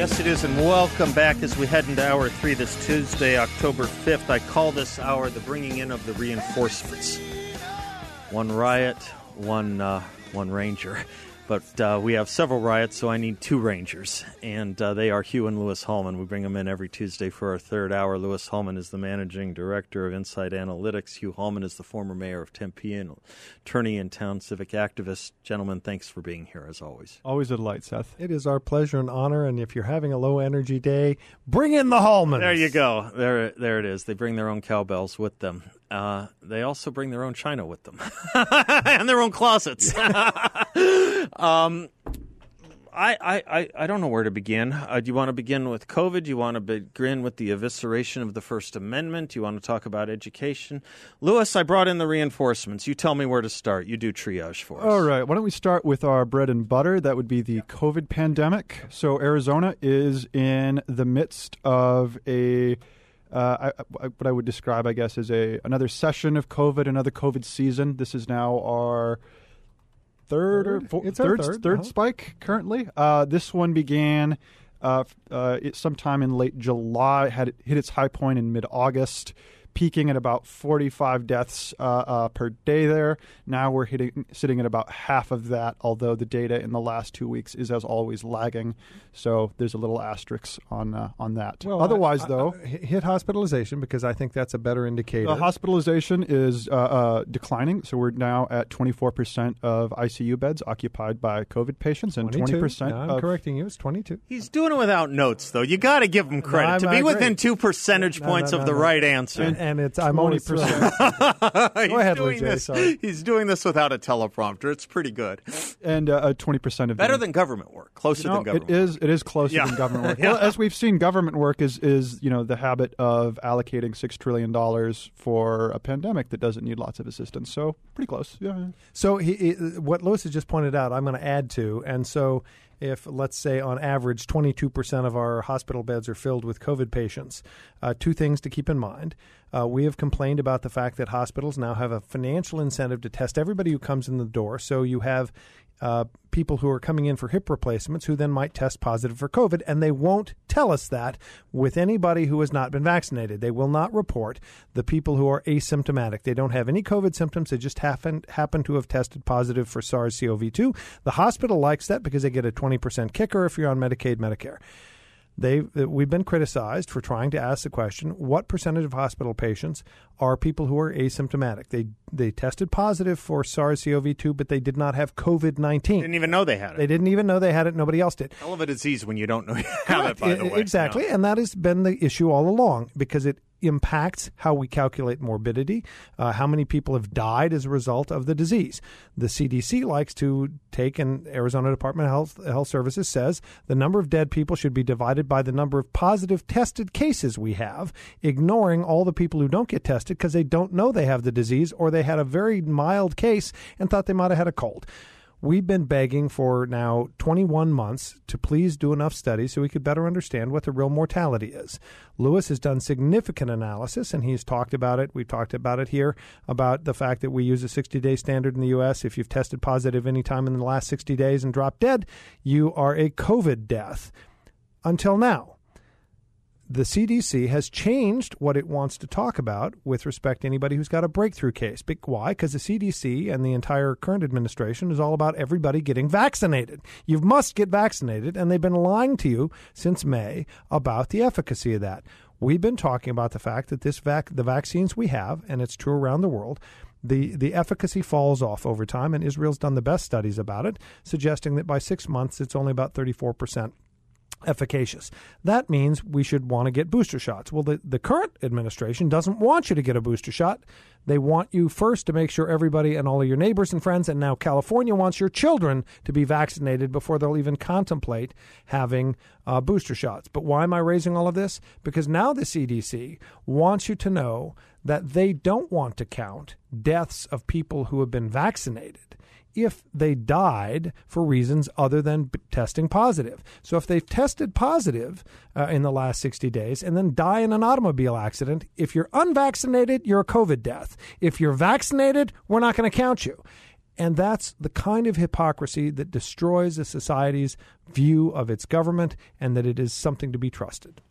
Yes, it is, and welcome back as we head into hour three this Tuesday, October 5th. I call this hour the bringing in of the reinforcements. One riot, one, uh, one ranger. But uh, we have several riots, so I need two Rangers, and uh, they are Hugh and Louis Hallman. We bring them in every Tuesday for our third hour. Louis Hallman is the managing director of Insight Analytics. Hugh Hallman is the former mayor of Tempe and attorney and town civic activist. Gentlemen, thanks for being here as always. Always a delight, Seth. It is our pleasure and honor. And if you're having a low energy day, bring in the Hallmans. There you go. There, there it is. They bring their own cowbells with them. Uh, they also bring their own china with them and their own closets. um, I, I, I don't know where to begin. Uh, do you want to begin with COVID? Do you want to begin with the evisceration of the First Amendment? Do you want to talk about education? Louis, I brought in the reinforcements. You tell me where to start. You do triage for us. All right. Why don't we start with our bread and butter? That would be the COVID pandemic. So, Arizona is in the midst of a uh, I, I, what I would describe, I guess, is a another session of COVID, another COVID season. This is now our third, or four, It's third, third, third uh-huh. spike currently. Uh, this one began uh, uh, it, sometime in late July, had it hit its high point in mid August. Peaking at about 45 deaths uh, uh, per day there. Now we're hitting, sitting at about half of that, although the data in the last two weeks is, as always, lagging. So there's a little asterisk on uh, on that. Well, Otherwise, I- I- though, I- hit hospitalization because I think that's a better indicator. the hospitalization is uh, uh, declining, so we're now at 24% of ICU beds occupied by COVID patients, and 22. 20% No, I'm of correcting you. It's 22. He's doing it without notes, though. You got to give him credit. I'm- to be agree. within two percentage No, points no, of no, the no. right answer. And, and it's I'm only 20%. Go ahead, doing Lou J, this- sorry. He's doing this without a teleprompter. It's pretty good. and uh, uh, 20% of Better them- than government work. Closer No, than government it is. It is closer Yeah. than government work. Yeah. Well, as we've seen, government work is is you know the habit of allocating six trillion dollars for a pandemic that doesn't need lots of assistance. So pretty close. Yeah. So he, he, what Louis has just pointed out, I'm going to add to, and so if let's say on average 22% of our hospital beds are filled with COVID patients, uh, two things to keep in mind. Uh, we have complained about the fact that hospitals now have a financial incentive to test everybody who comes in the door. So you have uh, people who are coming in for hip replacements who then might test positive for COVID, and they won't tell us that with anybody who has not been vaccinated. They will not report the people who are asymptomatic. They don't have any COVID symptoms. They just happen happen to have tested positive for SARS-CoV-2. The hospital likes that because they get a 20% kicker if you're on Medicaid, Medicare. They uh, we've been criticized for trying to ask the question: What percentage of hospital patients are people who are asymptomatic? They they tested positive for SARS-CoV-2, but they did not have COVID-19. Didn't even know they had it. They didn't even know they had it. Nobody else did. Hell of a disease when you don't know you have it, by the way. Exactly, No. and that has been the issue all along because it impacts how we calculate morbidity, uh, how many people have died as a result of the disease. The CDC likes to take, and Arizona Department of Health, Health Services says the number of dead people should be divided by the number of positive tested cases we have, ignoring all the people who don't get tested because they don't know they have the disease or they had a very mild case and thought they might have had a cold. We've been begging for now 21 months to please do enough studies so we could better understand what the real mortality is. Louis has done significant analysis and he's talked about it. We've talked about it here about the fact that we use a 60 day standard in the U.S. If you've tested positive any time in the last 60 days and dropped dead, you are a COVID death. Until now the CDC has changed what it wants to talk about with respect to anybody who's got a breakthrough case. Be- Why? Because the CDC and the entire current administration is all about everybody getting vaccinated. You must get vaccinated, and they've been lying to you since May about the efficacy of that. We've been talking about the fact that this vac- the vaccines we have, and it's true around the world, the, the efficacy falls off over time, and Israel's done the best studies about it, suggesting that by six months it's only about 34 percent efficacious. That means we should want to get booster shots. Well, the, the current administration doesn't want you to get a booster shot. They want you first to make sure everybody and all of your neighbors and friends, and now California wants your children to be vaccinated before they'll even contemplate having uh, booster shots. But why am I raising all of this? Because now the CDC wants you to know that they don't want to count deaths of people who have been vaccinated if they died for reasons other than testing positive. So if they've tested positive uh, in the last 60 days and then die in an automobile accident, if you're unvaccinated, you're a COVID death. If you're vaccinated, we're not going to count you. And that's the kind of hypocrisy that destroys a society's view of its government and that it is something to be trusted.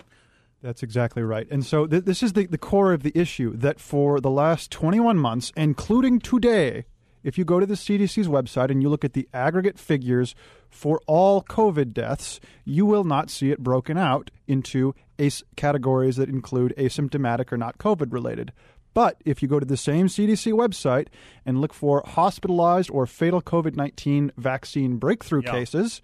That's exactly right. And so th- this is the, the core of the issue that for the last 21 months, including today, if you go to the CDC's website and you look at the aggregate figures for all COVID deaths, you will not see it broken out into ACE categories that include asymptomatic or not COVID related. But if you go to the same CDC website and look for hospitalized or fatal COVID 19 vaccine breakthrough Yeah. cases,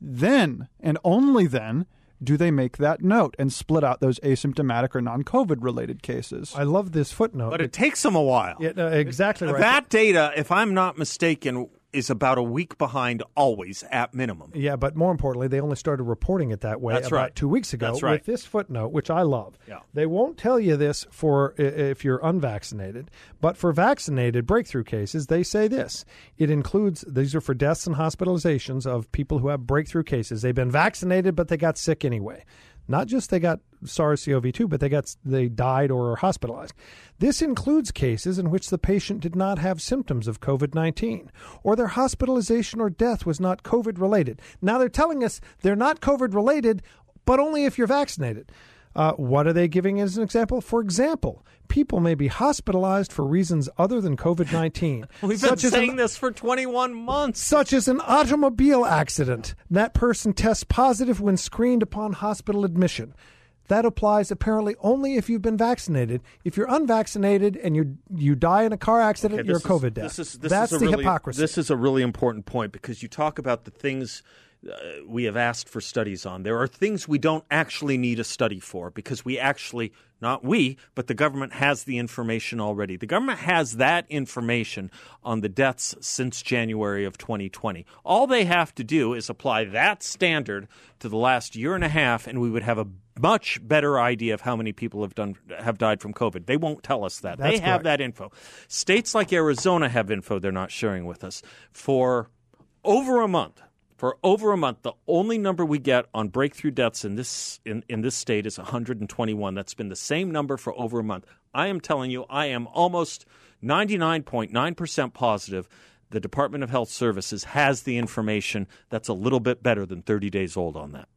then and only then do they make that note and split out those asymptomatic or non COVID related cases. I love this footnote. But it takes them a while. Yeah, no, exactly right. That data, if I'm not mistaken, is about a week behind always at minimum. Yeah, but more importantly, they only started reporting it that way That's about right. two weeks ago That's right. with this footnote, which I love. Yeah. They won't tell you this for if you're unvaccinated, but for vaccinated breakthrough cases, they say this. It includes these are for deaths and hospitalizations of people who have breakthrough cases. They've been vaccinated, but they got sick anyway. Not just they got SARS-CoV-2, but they got they died or are hospitalized. This includes cases in which the patient did not have symptoms of COVID-19 or their hospitalization or death was not COVID related. Now they're telling us they're not COVID related, but only if you're vaccinated. Uh, what are they giving as an example? For example, people may be hospitalized for reasons other than COVID 19. We've been saying this for 21 months. Such as an automobile accident. That person tests positive when screened upon hospital admission. That applies apparently only if you've been vaccinated. If you're unvaccinated and you you die in a car accident, you're a this is- COVID death. This is, this That's is a the really, hypocrisy. This is a really important point because you talk about the things uh, we have asked for studies on. There are things we don't actually need a study for because we actually, not we, but the government has the information already. The government has that information on the deaths since January of 2020. All they have to do is apply that standard to the last year and a half, and we would have a much better idea of how many people have done have died from COVID. They won't tell us that. That's they have correct. that info. States like Arizona have info they're not sharing with us. For over a month, for over a month, the only number we get on breakthrough deaths in this in, in this state is 121. That's been the same number for over a month. I am telling you, I am almost 99.9% positive the Department of Health Services has the information that's a little bit better than 30 days old on that.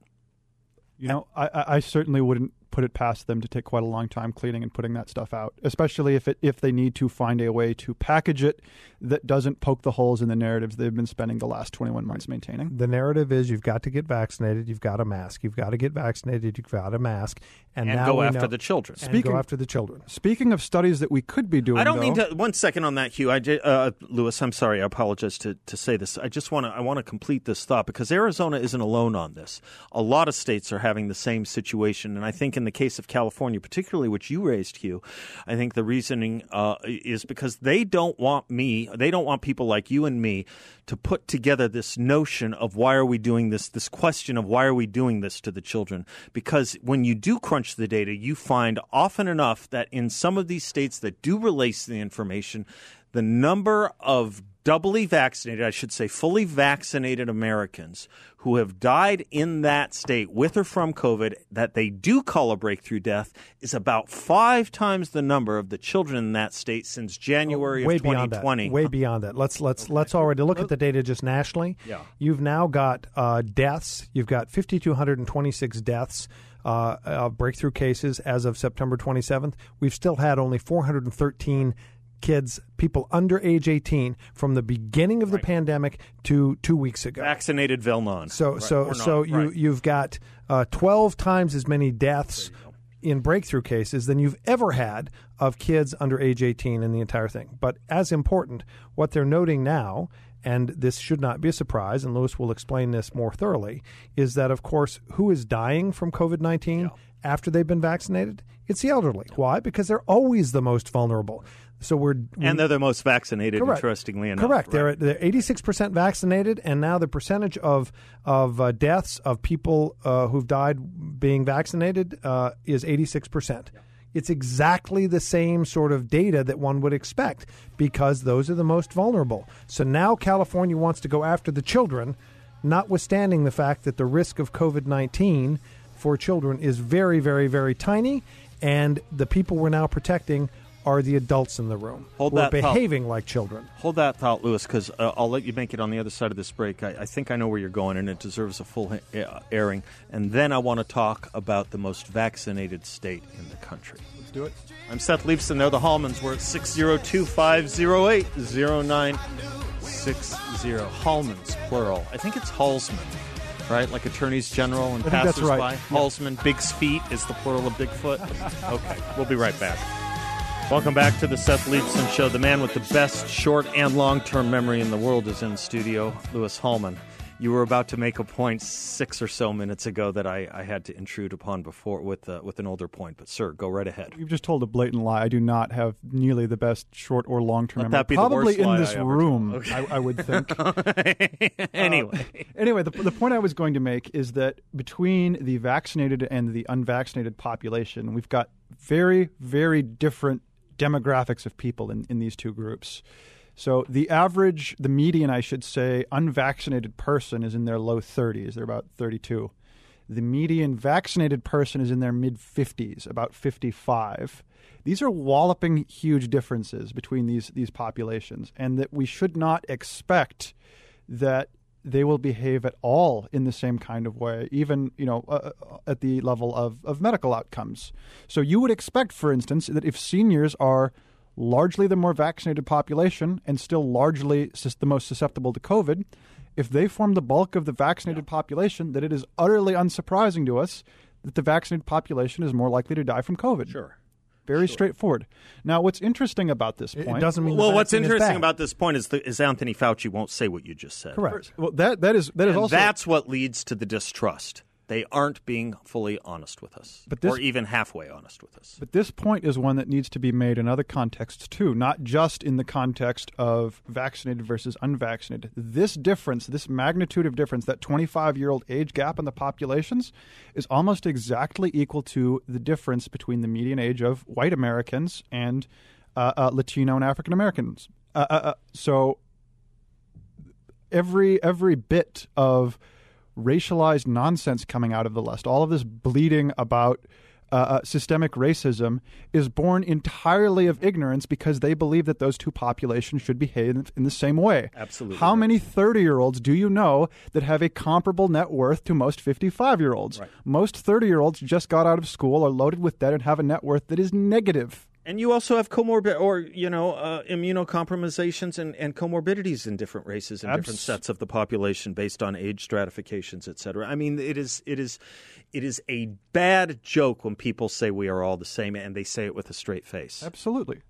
You know, I, I I certainly wouldn't put it past them to take quite a long time cleaning and putting that stuff out, especially if it if they need to find a way to package it that doesn't poke the holes in the narratives they've been spending the last 21 months maintaining. the narrative is you've got to get vaccinated, you've got a mask, you've got to get vaccinated, you've got a mask, and, And now go after know- the children. and Speaking- go after the children. Speaking of studies that we could be doing, I don't mean to. One second on that, Hugh. I ju- uh, Louis, I'm sorry. I apologize to, to say this. I just want to. I want to complete this thought because Arizona isn't alone on this. A lot of states are having the same situation, and I think in the case of California, particularly which you raised, Hugh, I think the reasoning uh, is because they don't want me. They don't want people like you and me to put together this notion of why are we doing this. This question of why are we doing this to the children? Because when you do crunch the data, you find often enough that in some of these states that do release the information, the number of doubly vaccinated, I should say fully vaccinated Americans who have died in that state with or from COVID that they do call a breakthrough death is about five times the number of the children in that state since January way of beyond that. Way beyond that. Let's let's let's already look at the data just nationally. Yeah. You've now got uh, deaths. You've got 5,226 deaths. Uh, uh, breakthrough cases as of September 27th. We've still had only 413 kids, people under age 18, from the beginning of the pandemic to two weeks ago. Vaccinated Velnon. So Right, so not, so you right. you've got uh, twelve times as many deaths in breakthrough cases than you've ever had of kids under age eighteen in the entire thing. But as important, what they're noting now, and this should not be a surprise, and Louis will explain this more thoroughly, is that, of course, who is dying from COVID 19 yeah. after they've been vaccinated? It's the elderly. Why? Because they're always the most vulnerable. So we're, we're and they're the most vaccinated. Correct. Interestingly enough, correct. Right. They're they're eighty six percent vaccinated, and now the percentage of of uh, deaths of people uh, who've died being vaccinated uh, is eighty six percent. It's exactly the same sort of data that one would expect because those are the most vulnerable. So now California wants to go after the children, notwithstanding the fact that the risk of COVID nineteen for children is very, very, very tiny, and the people we're now protecting are the adults in the room Hold who that are behaving thought. like children. Hold that thought, Louis, because uh, I'll let you make it on the other side of this break. I, I, think I know where you're going, and it deserves a full ha- uh, airing. And then I want to talk about the most vaccinated state in the country. Let's do it. I'm Seth Leibsohn. They're the Hallmans. We're at 602 508 0960. Hallmans, plural. I think it's Hallsman right? Like attorneys general and passersby. Right. Hallsman, Big's feet is the plural of Bigfoot. okay, we'll be right back. Welcome back to the Seth Leibsohn Show. The man with the best short and long term memory in the world is in studio, Louis Hallman. You were about to make a point six or so minutes ago that I, I had to intrude upon before with uh, with an older point. But sir, go right ahead. You've just told a blatant lie. I do not have nearly the best short or long term memory. That be Probably in this room, okay. I, I, would think. anyway, uh, anyway, the, the point I was going to make is that between the vaccinated and the unvaccinated population, we've got very very different demographics of people in, in these two groups. So the average, the median, I should say, unvaccinated person is in their low 30s. They're about 32. The median vaccinated person is in their mid 50s, about 55. These are walloping huge differences between these these populations, and that we should not expect that they will behave at all in the same kind of way, even you know uh, uh, at the level of, of medical outcomes. So you would expect, for instance, that if seniors are largely the more vaccinated population and still largely the most susceptible to COVID, if they form the bulk of the vaccinated yeah. population, that it is utterly unsurprising to us that the vaccinated population is more likely to die from COVID. Sure. Very sure. straightforward. Now, what's interesting about this point? It doesn't mean well. What's interesting about this point is, the, is Anthony Fauci won't say what you just said. Correct. Well, that that is that is also that's what leads to the distrust. They aren't being fully honest with us, but this, or even halfway honest with us. But this point is one that needs to be made in other contexts too, not just in the context of vaccinated versus unvaccinated. This difference, this magnitude of difference, that 25 year old age gap in the populations, is almost exactly equal to the difference between the median age of white Americans and uh, uh, Latino and African Americans. Uh, uh, uh, so every every bit of racialized nonsense coming out of the left, all of this bleeding about uh, uh, systemic racism is born entirely of ignorance because they believe that those two populations should behave in the same way. Absolutely. How right. many 30 year olds do you know that have a comparable net worth to most 55 year olds? Right. Most 30 year olds just got out of school, are loaded with debt, and have a net worth that is negative. And you also have comorbid or you know uh, immunocompromisations and, and comorbidities in different races and Abs- different sets of the population based on age stratifications, et cetera. I mean, it is it is it is a bad joke when people say we are all the same, and they say it with a straight face. Absolutely.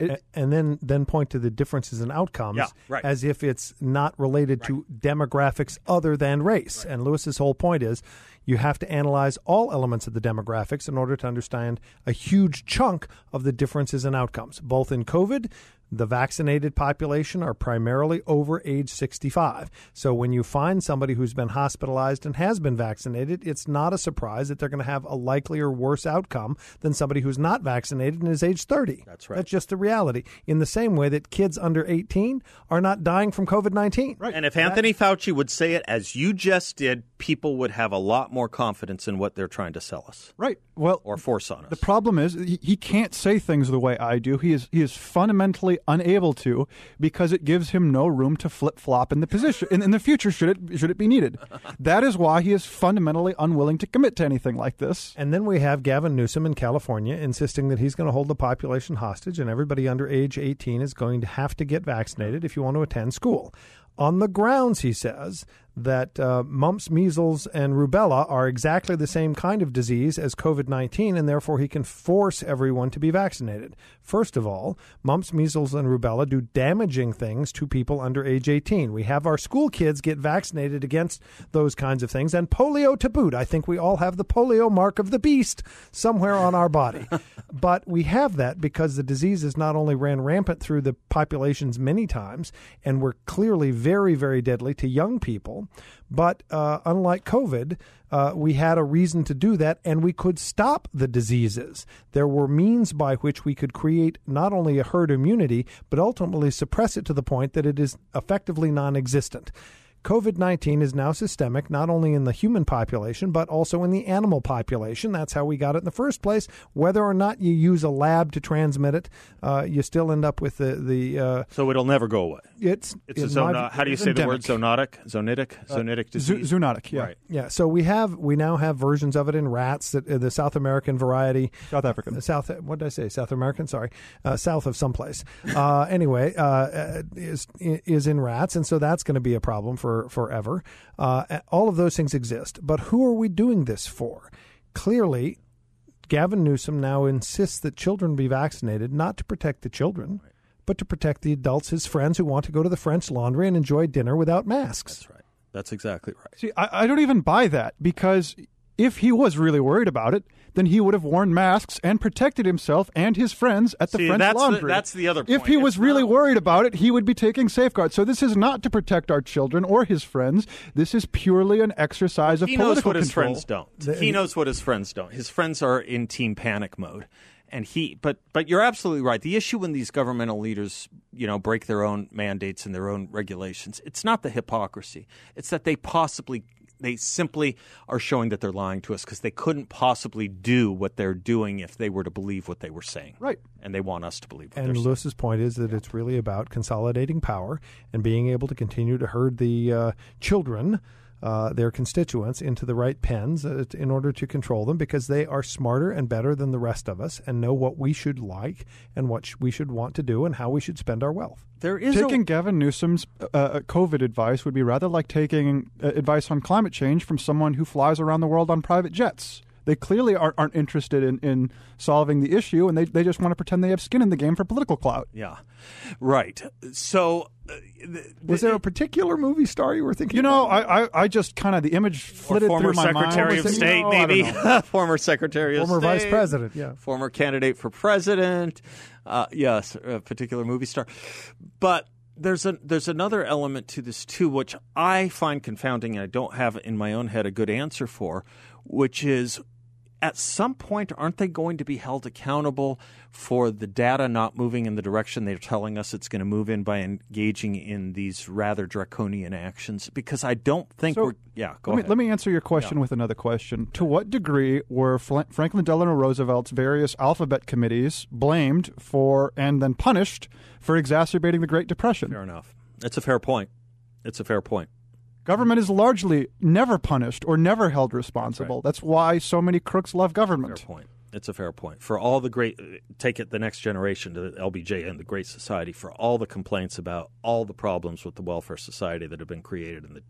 It, and then then point to the differences in outcomes yeah, right. as if it's not related right. to demographics other than race. Right. And Louis's whole point is you have to analyze all elements of the demographics in order to understand a huge chunk of the differences in outcomes, both in COVID the vaccinated population are primarily over age 65. So when you find somebody who's been hospitalized and has been vaccinated, it's not a surprise that they're going to have a likelier worse outcome than somebody who's not vaccinated and is age 30. That's right. That's just the reality. In the same way that kids under 18 are not dying from COVID 19. Right. And if Anthony that, Fauci would say it as you just did, people would have a lot more confidence in what they're trying to sell us. Right. Well, or force on us. The problem is he, he can't say things the way I do. He is he is fundamentally unable to because it gives him no room to flip flop in the position in, in the future should it should it be needed. that is why he is fundamentally unwilling to commit to anything like this. And then we have Gavin Newsom in California insisting that he's going to hold the population hostage and everybody under age 18 is going to have to get vaccinated if you want to attend school on the grounds, he says, that uh, mumps, measles, and rubella are exactly the same kind of disease as COVID 19, and therefore he can force everyone to be vaccinated. First of all, mumps, measles, and rubella do damaging things to people under age 18. We have our school kids get vaccinated against those kinds of things, and polio to boot. I think we all have the polio mark of the beast somewhere on our body. but we have that because the diseases not only ran rampant through the populations many times and were clearly very, very deadly to young people but uh, unlike COVID, uh, we had a reason to do that, and we could stop the diseases. There were means by which we could create not only a herd immunity, but ultimately suppress it to the point that it is effectively non existent. COVID 19 is now systemic, not only in the human population, but also in the animal population. That's how we got it in the first place. Whether or not you use a lab to transmit it, uh, you still end up with the. the uh, so it'll never go away. It's, it's a zoono- How do you say endemic. the word zoonotic? Zoonotic? Zoonotic uh, disease? zoonotic, yeah. Right. Yeah. So we have we now have versions of it in rats, that, uh, the South American variety. South African. South, what did I say? South American? Sorry. Uh, south of someplace. Uh, anyway, is, is in rats. And so that's going to be a problem for for forever. Uh, all of those things exist. But who are we doing this for? Clearly, Gavin Newsom now insists that children be vaccinated, not to protect the children, but to protect the adults, his friends who want to go to the French Laundry and enjoy dinner without masks. That's right. That's exactly right. See, I, I don't even buy that because if he was really worried about it, then he would have worn masks and protected himself and his friends at the See, French that's Laundry. The, that's the other point. If he it's was really worried about it, he would be taking safeguards. So this is not to protect our children or his friends. This is purely an exercise of political. he political knows what control. his friends don't. The, he knows what his friends don't. His friends are in team panic mode. And he, but but you're absolutely right. The issue when these governmental leaders, you know, break their own mandates and their own regulations, it's not the hypocrisy. It's that they possibly they simply are showing that they're lying to us because they couldn't possibly do what they're doing if they were to believe what they were saying. Right. And they want us to believe what and Louis's point is that yeah. it's really about consolidating power and being able to continue to herd the uh, children uh, their constituents into the right pens uh, in order to control them because they are smarter and better than the rest of us and know what we should like and what sh- we should want to do and how we should spend our wealth. There is taking a... Gavin Newsom's uh, uh, COVID advice would be rather like taking uh, advice on climate change from someone who flies around the world on private jets. They clearly aren't, aren't interested in, in solving the issue, and they, they just want to pretend they have skin in the game for political clout. Yeah, right. So, uh, th- was there a particular movie star you were thinking? You know, I, I, I just kind of the image flitted through my mind. Former Secretary of State, no, maybe former Secretary of former State, former Vice President, yeah, former candidate for president. Uh, yes, a particular movie star, but there's a there's another element to this too, which I find confounding, and I don't have in my own head a good answer for, which is at some point, aren't they going to be held accountable for the data not moving in the direction they're telling us it's going to move in by engaging in these rather draconian actions? Because I don't think so, we're. Yeah, go let ahead. Me, let me answer your question yeah. with another question. To what degree were Fl- Franklin Delano Roosevelt's various alphabet committees blamed for and then punished for exacerbating the Great Depression? Fair enough. It's a fair point. It's a fair point. Government is largely never punished or never held responsible. Right. That's why so many crooks love government. Fair point. It's a fair point. For all the great, take it the next generation to the LBJ and the Great Society, for all the complaints about all the problems with the welfare society that have been created in the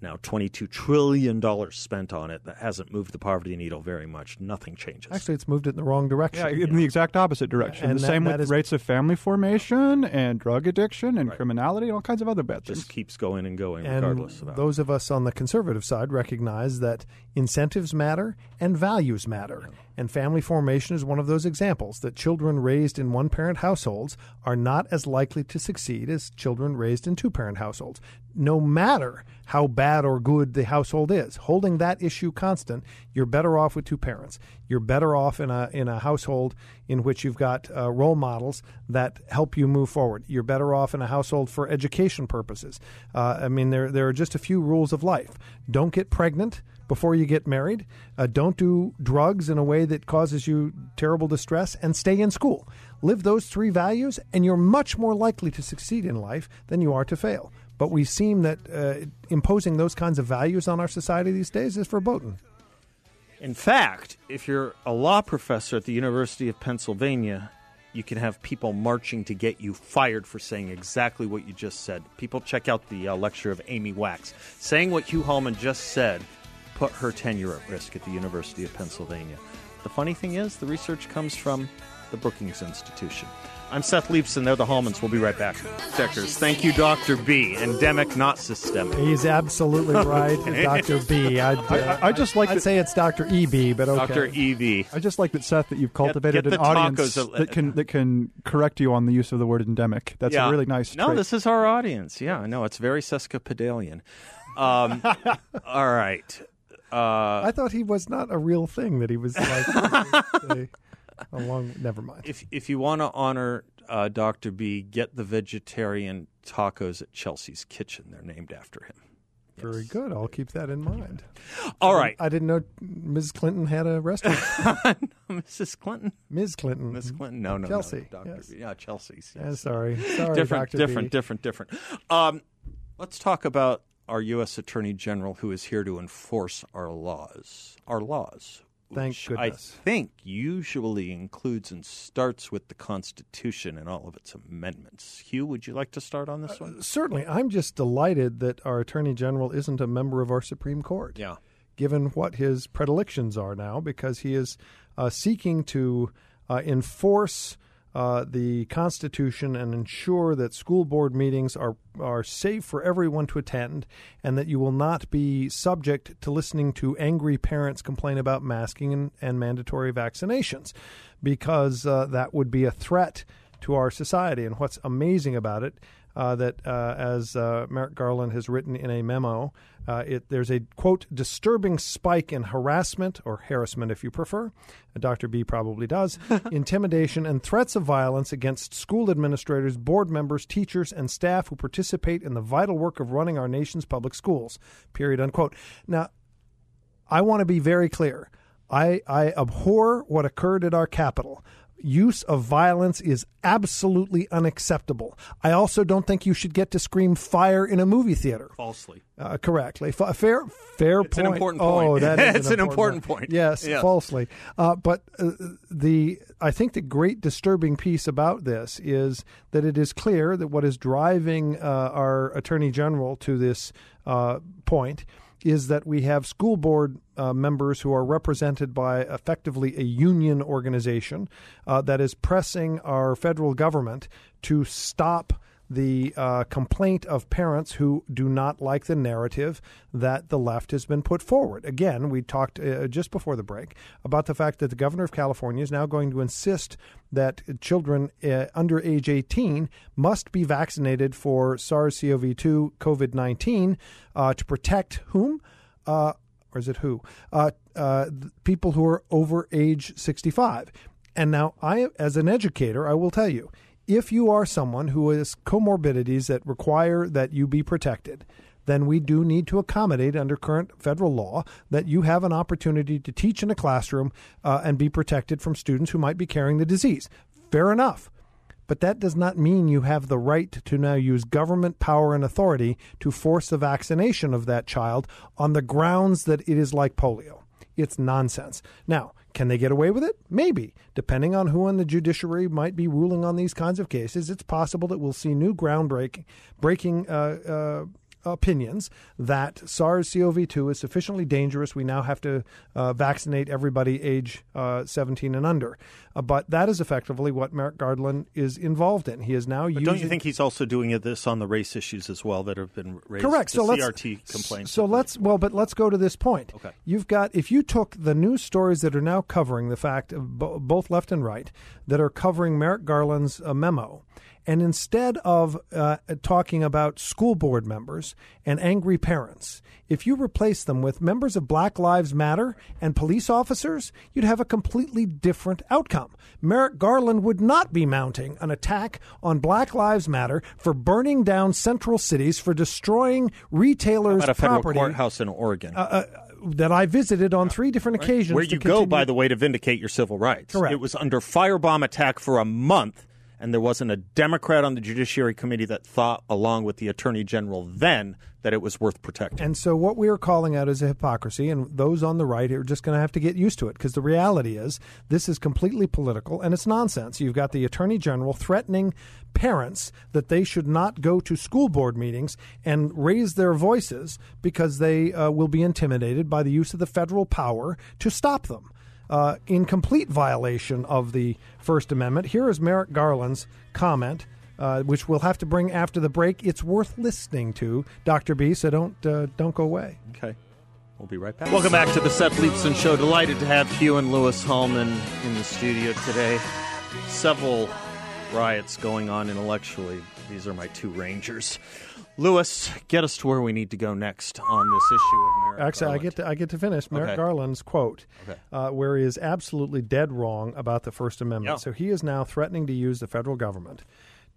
now $22 trillion spent on it that hasn't moved the poverty needle very much. Nothing changes. Actually, it's moved it in the wrong direction. Yeah, in yeah. the exact opposite direction. Yeah, and the that, same that with is... rates of family formation and drug addiction and right. criminality and all kinds of other bad things. Just keeps going and going and regardless of that. Those of us on the conservative side recognize that incentives matter and values matter. Yeah. And family formation is one of those examples that children raised in one parent households are not as likely to succeed as children raised in two parent households, no matter how bad or good the household is. Holding that issue constant, you're better off with two parents. You're better off in a, in a household in which you've got uh, role models that help you move forward. You're better off in a household for education purposes. Uh, I mean, there, there are just a few rules of life. Don't get pregnant before you get married. Uh, don't do drugs in a way that causes you terrible distress, and stay in school. Live those three values, and you're much more likely to succeed in life than you are to fail. But we seem that uh, imposing those kinds of values on our society these days is verboten. In fact, if you're a law professor at the University of Pennsylvania, you can have people marching to get you fired for saying exactly what you just said. People check out the uh, lecture of Amy Wax. Saying what Hugh Hallman just said put her tenure at risk at the University of Pennsylvania. The funny thing is, the research comes from the Brookings Institution. I'm Seth Leibsohn. They're the Hallmans. We'll be right back. Checkers. Thank you, Dr. B. Endemic, not systemic. He's absolutely right, Dr. B. I'd, uh, I- I just like I'd that- say it's Dr. EB, but okay. Dr. EB. I just like that, Seth, that you've cultivated get an audience tacos a- that can that can correct you on the use of the word endemic. That's Yeah. a really nice. No, trait. this is our audience. Yeah, no, it's very sesquipedalian. Um, all right. Uh, I thought he was not a real thing, that he was like a, a long. Never mind. if if you want to honor uh, Dr. B, get the vegetarian tacos at Chelsea's Kitchen. They're named after him. Very good. I'll keep that in mind. All right, I didn't know Mrs. Clinton had a restaurant. no, Mrs. Clinton. Ms. Clinton. Miss Clinton. No, no, no, Chelsea, no, Dr. yes. B. Yeah, Chelsea's. Yeah, sorry. Sorry, different, Dr. different, B. different, different. Um, let's talk about our U.S. Attorney General, who is here to enforce our laws. Our laws. Thank which goodness. I think usually includes and starts with the Constitution and all of its amendments. Hugh, would you like to start on this one? Certainly. I'm just delighted that our Attorney General isn't a member of our Supreme Court. Yeah. given what his predilections are now, because he is uh, seeking to uh, enforce uh, the Constitution and ensure that school board meetings are are safe for everyone to attend, and that you will not be subject to listening to angry parents complain about masking and, and mandatory vaccinations, because uh, that would be a threat to our society. And what's amazing about it uh, that, uh, as uh, Merrick Garland has written in a memo, uh, it, there's a quote disturbing spike in harassment or harassment, if you prefer. Dr. B probably does. intimidation and threats of violence against school administrators, board members, teachers, and staff who participate in the vital work of running our nation's public schools. Period. Unquote. Now, I want to be very clear. I, I abhor what occurred at our Capitol. Use of violence is absolutely unacceptable. I also don't think you should get to scream fire in a movie theater. Falsely. Uh, correctly. F- fair, fair It's an point. Oh, point. that is It's an important point. Yes, Yes. falsely. Uh, but uh, the I think the great disturbing piece about this is that it is clear that what is driving uh, our attorney general to this uh, point is that we have school board uh, members who are represented by effectively a union organization uh, that is pressing our federal government to stop the uh, complaint of parents who do not like the narrative that the left has been put forward. Again, we talked uh, just before the break about the fact that the governor of California is now going to insist that children uh, under age 18 must be vaccinated for SARS CoV 2 COVID 19 uh, to protect whom? Uh, or is it who? Uh, people who are over age 65. And now, I, as an educator, I will tell you if you are someone who has comorbidities that require that you be protected, then we do need to accommodate under current federal law that you have an opportunity to teach in a classroom uh, and be protected from students who might be carrying the disease. Fair enough. But that does not mean you have the right to now use government power and authority to force the vaccination of that child on the grounds that it is like polio. It's nonsense. Now, can they get away with it? Maybe. Depending on who in the judiciary might be ruling on these kinds of cases, it's possible that we'll see new groundbreaking breaking uh, uh, opinions that SARS CoV 2 is sufficiently dangerous. We now have to uh, vaccinate everybody age uh, 17 and under. Uh, but that is effectively what Merrick Garland is involved in. He is now using. don't you think he's also doing this on the race issues as well that have been raised? Correct. The So let's CRT complaints. So let's well, but let's go to this point. Okay. You've got if you took the news stories that are now covering the fact of bo- both left and right that are covering Merrick Garland's uh, memo. And instead of uh, talking about school board members and angry parents, if you replace them with members of Black Lives Matter and police officers, you'd have a completely different outcome. Merrick Garland would not be mounting an attack on Black Lives Matter for burning down central cities, for destroying retailers' At a federal property courthouse in Oregon. uh, that I visited on three different occasions. where you go, by the way, to vindicate your civil rights. Correct. It was under firebomb attack for a month, and there wasn't a Democrat on the Judiciary Committee that thought, along with the Attorney General then, that it was worth protecting. And so, what we are calling out is a hypocrisy, and those on the right are just going to have to get used to it because the reality is this is completely political and it's nonsense. You've got the Attorney General threatening parents that they should not go to school board meetings and raise their voices because they uh, will be intimidated by the use of the federal power to stop them. Uh, in complete violation of the First Amendment. Here is Merrick Garland's comment uh, which we'll have to bring after the break. It's worth listening to, Dr. B, so don't, uh, don't go away. Okay. We'll be right back. Welcome back to the Seth Leibsohn Show. Delighted to have Hugh and Louis Hallman in the studio today. Several riots going on intellectually. These are my two rangers. Louis, get us to where we need to go next on this issue of Merrick Actually, Garland. I get to I get to finish Merrick Okay. Garland's quote, Okay. uh, where he is absolutely dead wrong about the First Amendment. So he is now threatening to use the federal government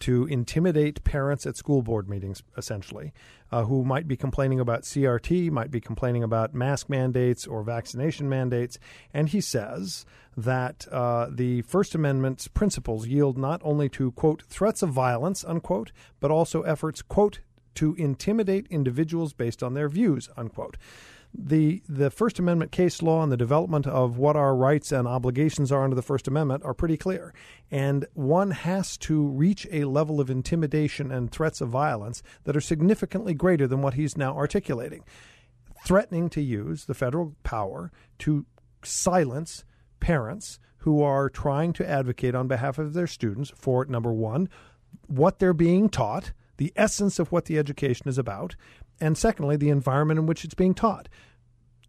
to intimidate parents at school board meetings, essentially, uh, who might be complaining about CRT, might be complaining about mask mandates or vaccination mandates. And he says that uh, the First Amendment's principles yield not only to, quote, threats of violence, unquote, but also efforts, quote, to intimidate individuals based on their views, unquote the the First Amendment case law and the development of what our rights and obligations are under the First Amendment are pretty clear. And one has to reach a level of intimidation and threats of violence that are significantly greater than what he's now articulating. Threatening to use the federal power to silence parents who are trying to advocate on behalf of their students for number one, what they're being taught, the essence of what the education is about, and secondly, the environment in which it's being taught.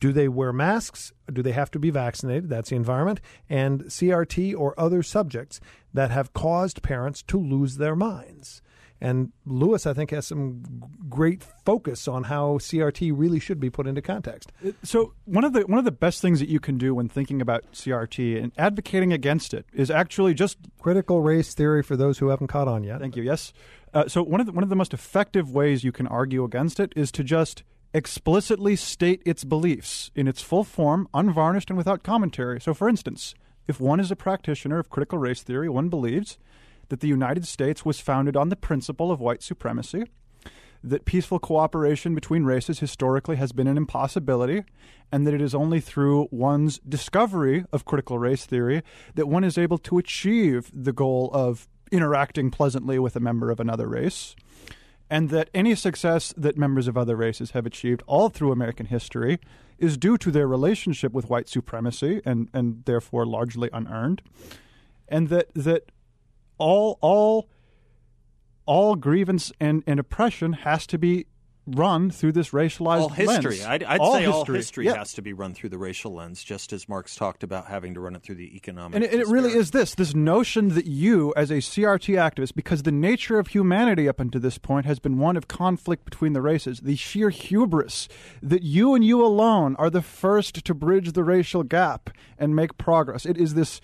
Do they wear masks? Do they have to be vaccinated? That's the environment. And CRT or other subjects that have caused parents to lose their minds. And Louis, I think, has some great focus on how CRT really should be put into context. Uh, so one of the one of the best things that you can do when thinking about CRT and advocating against it is actually just Critical race theory for those who haven't caught on yet. Thank you. Yes. Uh, so one of the, one of the most effective ways you can argue against it is to just explicitly state its beliefs in its full form, unvarnished and without commentary. So, for instance, if one is a practitioner of critical race theory, one believes that the United States was founded on the principle of white supremacy, that peaceful cooperation between races historically has been an impossibility, and that it is only through one's discovery of critical race theory that one is able to achieve the goal of interacting pleasantly with a member of another race, and that any success that members of other races have achieved all through American history is due to their relationship with white supremacy and, and therefore largely unearned, and that that all all all grievance and, and oppression has to be run through this racialized all history. lens. I'd, I'd all say history. all history Yeah. has to be run through the racial lens, just as Marx talked about having to run it through the economic. And it, it really is this this notion that you, as a CRT activist, because the nature of humanity up until this point has been one of conflict between the races, the sheer hubris that you and you alone are the first to bridge the racial gap and make progress. It is this.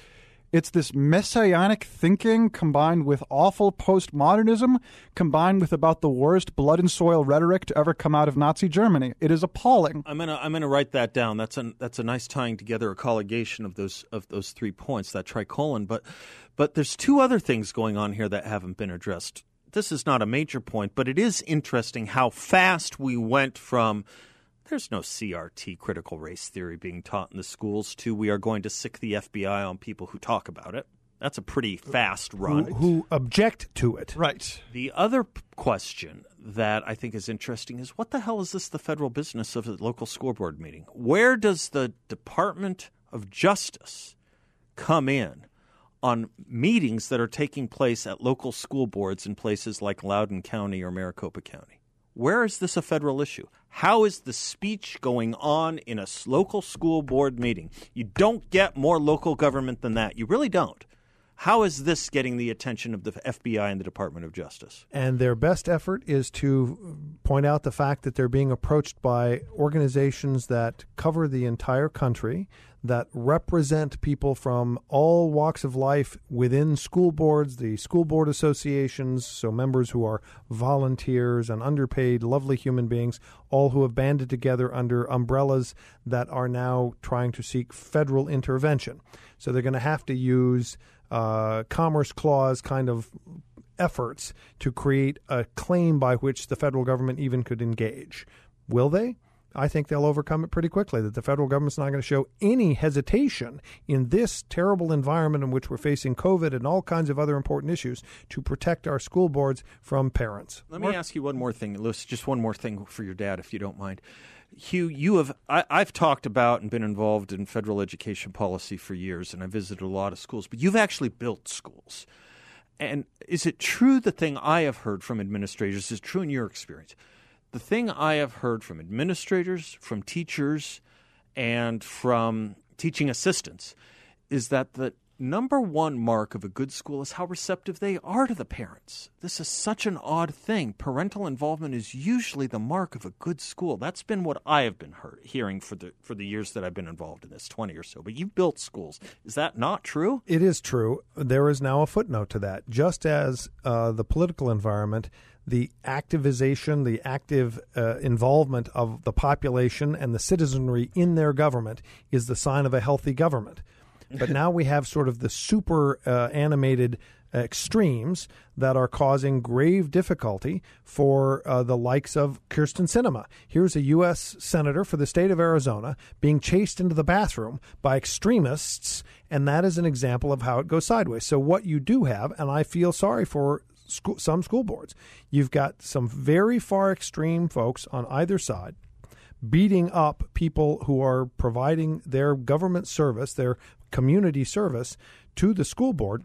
It's this messianic thinking combined with awful postmodernism, combined with about the worst blood and soil rhetoric to ever come out of Nazi Germany. It is appalling. I'm gonna I'm gonna write that down. That's a that's a nice tying together a colligation of those of those three points that tricolon. But but there's two other things going on here that haven't been addressed. This is not a major point, but it is interesting how fast we went from there's no CRT critical race theory being taught in the schools to we are going to sic the FBI on people who talk about it. That's a pretty fast run. who object to it. Right. The other p- question that I think is interesting is what the hell is this the federal business of a local school board meeting? Where does the Department of Justice come in on meetings that are taking place at local school boards in places like Loudoun County or Maricopa County? Where is this a federal issue? How is the speech going on in a local school board meeting? You don't get more local government than that. You really don't. How is this getting the attention of the FBI and the Department of Justice? And their best effort is to point out the fact that they're being approached by organizations that cover the entire country, that represent people from all walks of life within school boards, the school board associations, so members who are volunteers and underpaid, lovely human beings, all who have banded together under umbrellas that are now trying to seek federal intervention. So they're going to have to use uh, Commerce Clause kind of efforts to create a claim by which the federal government even could engage. Will they? I think they'll overcome it pretty quickly. That the federal government's not going to show any hesitation in this terrible environment in which we're facing COVID and all kinds of other important issues to protect our school boards from parents. Let me ask you one more thing, Louis. Just one more thing for your dad, if you don't mind. Hugh, you have I, have talked about and been involved in federal education policy for years, and I visited a lot of schools. But you've actually built schools. And is it true the thing I have heard from administrators is true in your experience? The thing I have heard from administrators, from teachers, and from teaching assistants is that the number one mark of a good school is how receptive they are to the parents. This is such an odd thing. Parental involvement is usually the mark of a good school. That's been what I have been heard, hearing for the for the years that I've been involved in this, 20 or so. But you've built schools. Is that not true? It is true. There is now a footnote to that. Just as uh, the political environment the activization, the active uh, involvement of the population and the citizenry in their government is the sign of a healthy government. But now we have sort of the super uh, animated extremes that are causing grave difficulty for uh, the likes of Kyrsten Sinema. Here's a U.S. senator for the state of Arizona being chased into the bathroom by extremists, and that is an example of how it goes sideways. So, what you do have, and I feel sorry for school, some school boards, you've got some very far extreme folks on either side beating up people who are providing their government service, their community service to the school board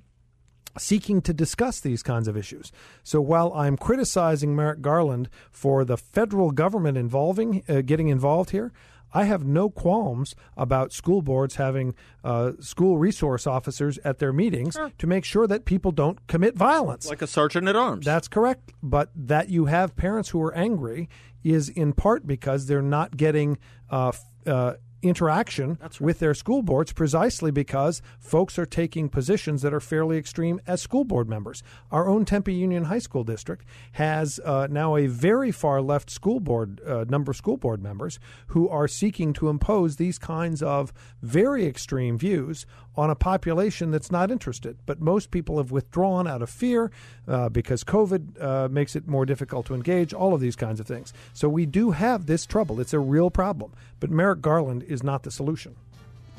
seeking to discuss these kinds of issues. So while I'm criticizing Merrick Garland for the federal government involving uh, getting involved here, I have no qualms about school boards having uh, school resource officers at their meetings sure. to make sure that people don't commit violence. Like a sergeant at arms. That's correct. But that you have parents who are angry is in part because they're not getting uh, uh, interaction right. with their school boards precisely because folks are taking positions that are fairly extreme as school board members. Our own Tempe Union High School District has uh, now a very far left school board uh, number of school board members who are seeking to impose these kinds of very extreme views on a population that's not interested. But most people have withdrawn out of fear uh, because COVID uh, makes it more difficult to engage, all of these kinds of things. So we do have this trouble. It's a real problem. But Merrick Garland is not the solution.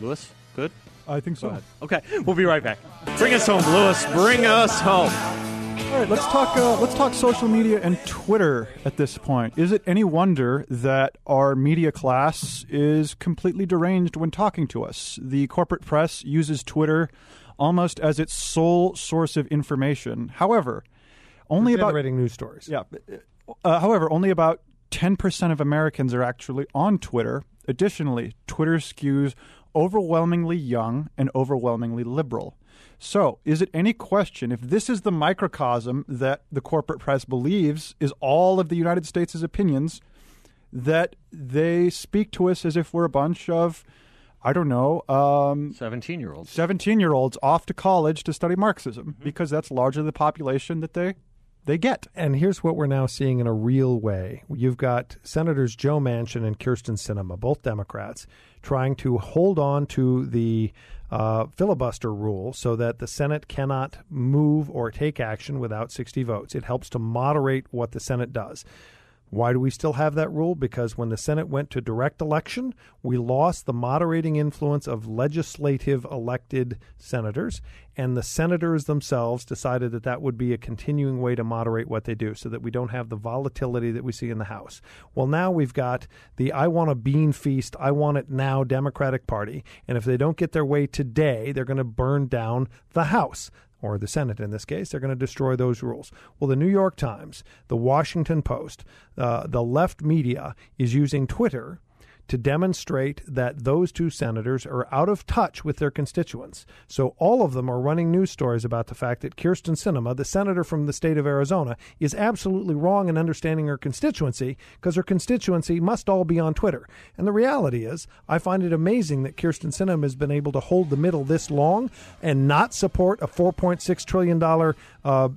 Louis, good? I think so. Okay, we'll be right back. Bring us home, Louis. Bring us home. All right, let's talk. Uh, let's talk social media and Twitter at this point. Is it any wonder that our media class is completely deranged when talking to us? The corporate press uses Twitter almost as its sole source of information. However, only about generating news stories. Yeah. Uh, however, only about ten percent of Americans are actually on Twitter. Additionally, Twitter skews overwhelmingly young and overwhelmingly liberal. So, is it any question if this is the microcosm that the corporate press believes is all of the United States' opinions, that they speak to us as if we're a bunch of, I don't know, um, 17 year olds. 17 year olds off to college to study Marxism, mm-hmm. because that's largely the population that they they get. And here's what we're now seeing in a real way. You've got Senators Joe Manchin and Kyrsten Sinema, both Democrats, trying to hold on to the uh, filibuster rule so that the Senate cannot move or take action without 60 votes. It helps to moderate what the Senate does. Why do we still have that rule? Because when the Senate went to direct election, we lost the moderating influence of legislative elected senators, and the senators themselves decided that that would be a continuing way to moderate what they do so that we don't have the volatility that we see in the House. Well, now we've got the I want a bean feast, I want it now Democratic Party, and if they don't get their way today, they're going to burn down the House or the Senate in this case, they're going to destroy those rules. Well, the New York Times, the Washington Post, uh, the left media is using Twitter to demonstrate that those two senators are out of touch with their constituents. So all of them are running news stories about the fact that Kyrsten Sinema, the senator from the state of Arizona, is absolutely wrong in understanding her constituency because her constituency must all be on Twitter. And the reality is, I find it amazing that Kyrsten Sinema has been able to hold the middle this long and not support a $4.6 trillion uh, uh,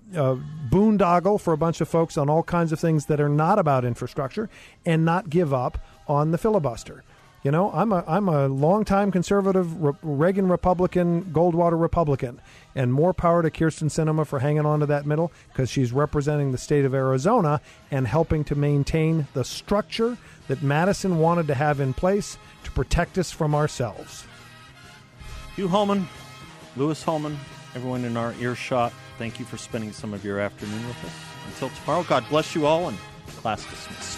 boondoggle for a bunch of folks on all kinds of things that are not about infrastructure and not give up on the filibuster. You know, I'm a I'm a longtime conservative Re- Reagan Republican, Goldwater Republican, and more power to Kyrsten Sinema for hanging on to that middle because she's representing the state of Arizona and helping to maintain the structure that Madison wanted to have in place to protect us from ourselves. Hugh Hallman, Louis Hallman, everyone in our earshot, thank you for spending some of your afternoon with us. Until tomorrow, God bless you all and class dismissed.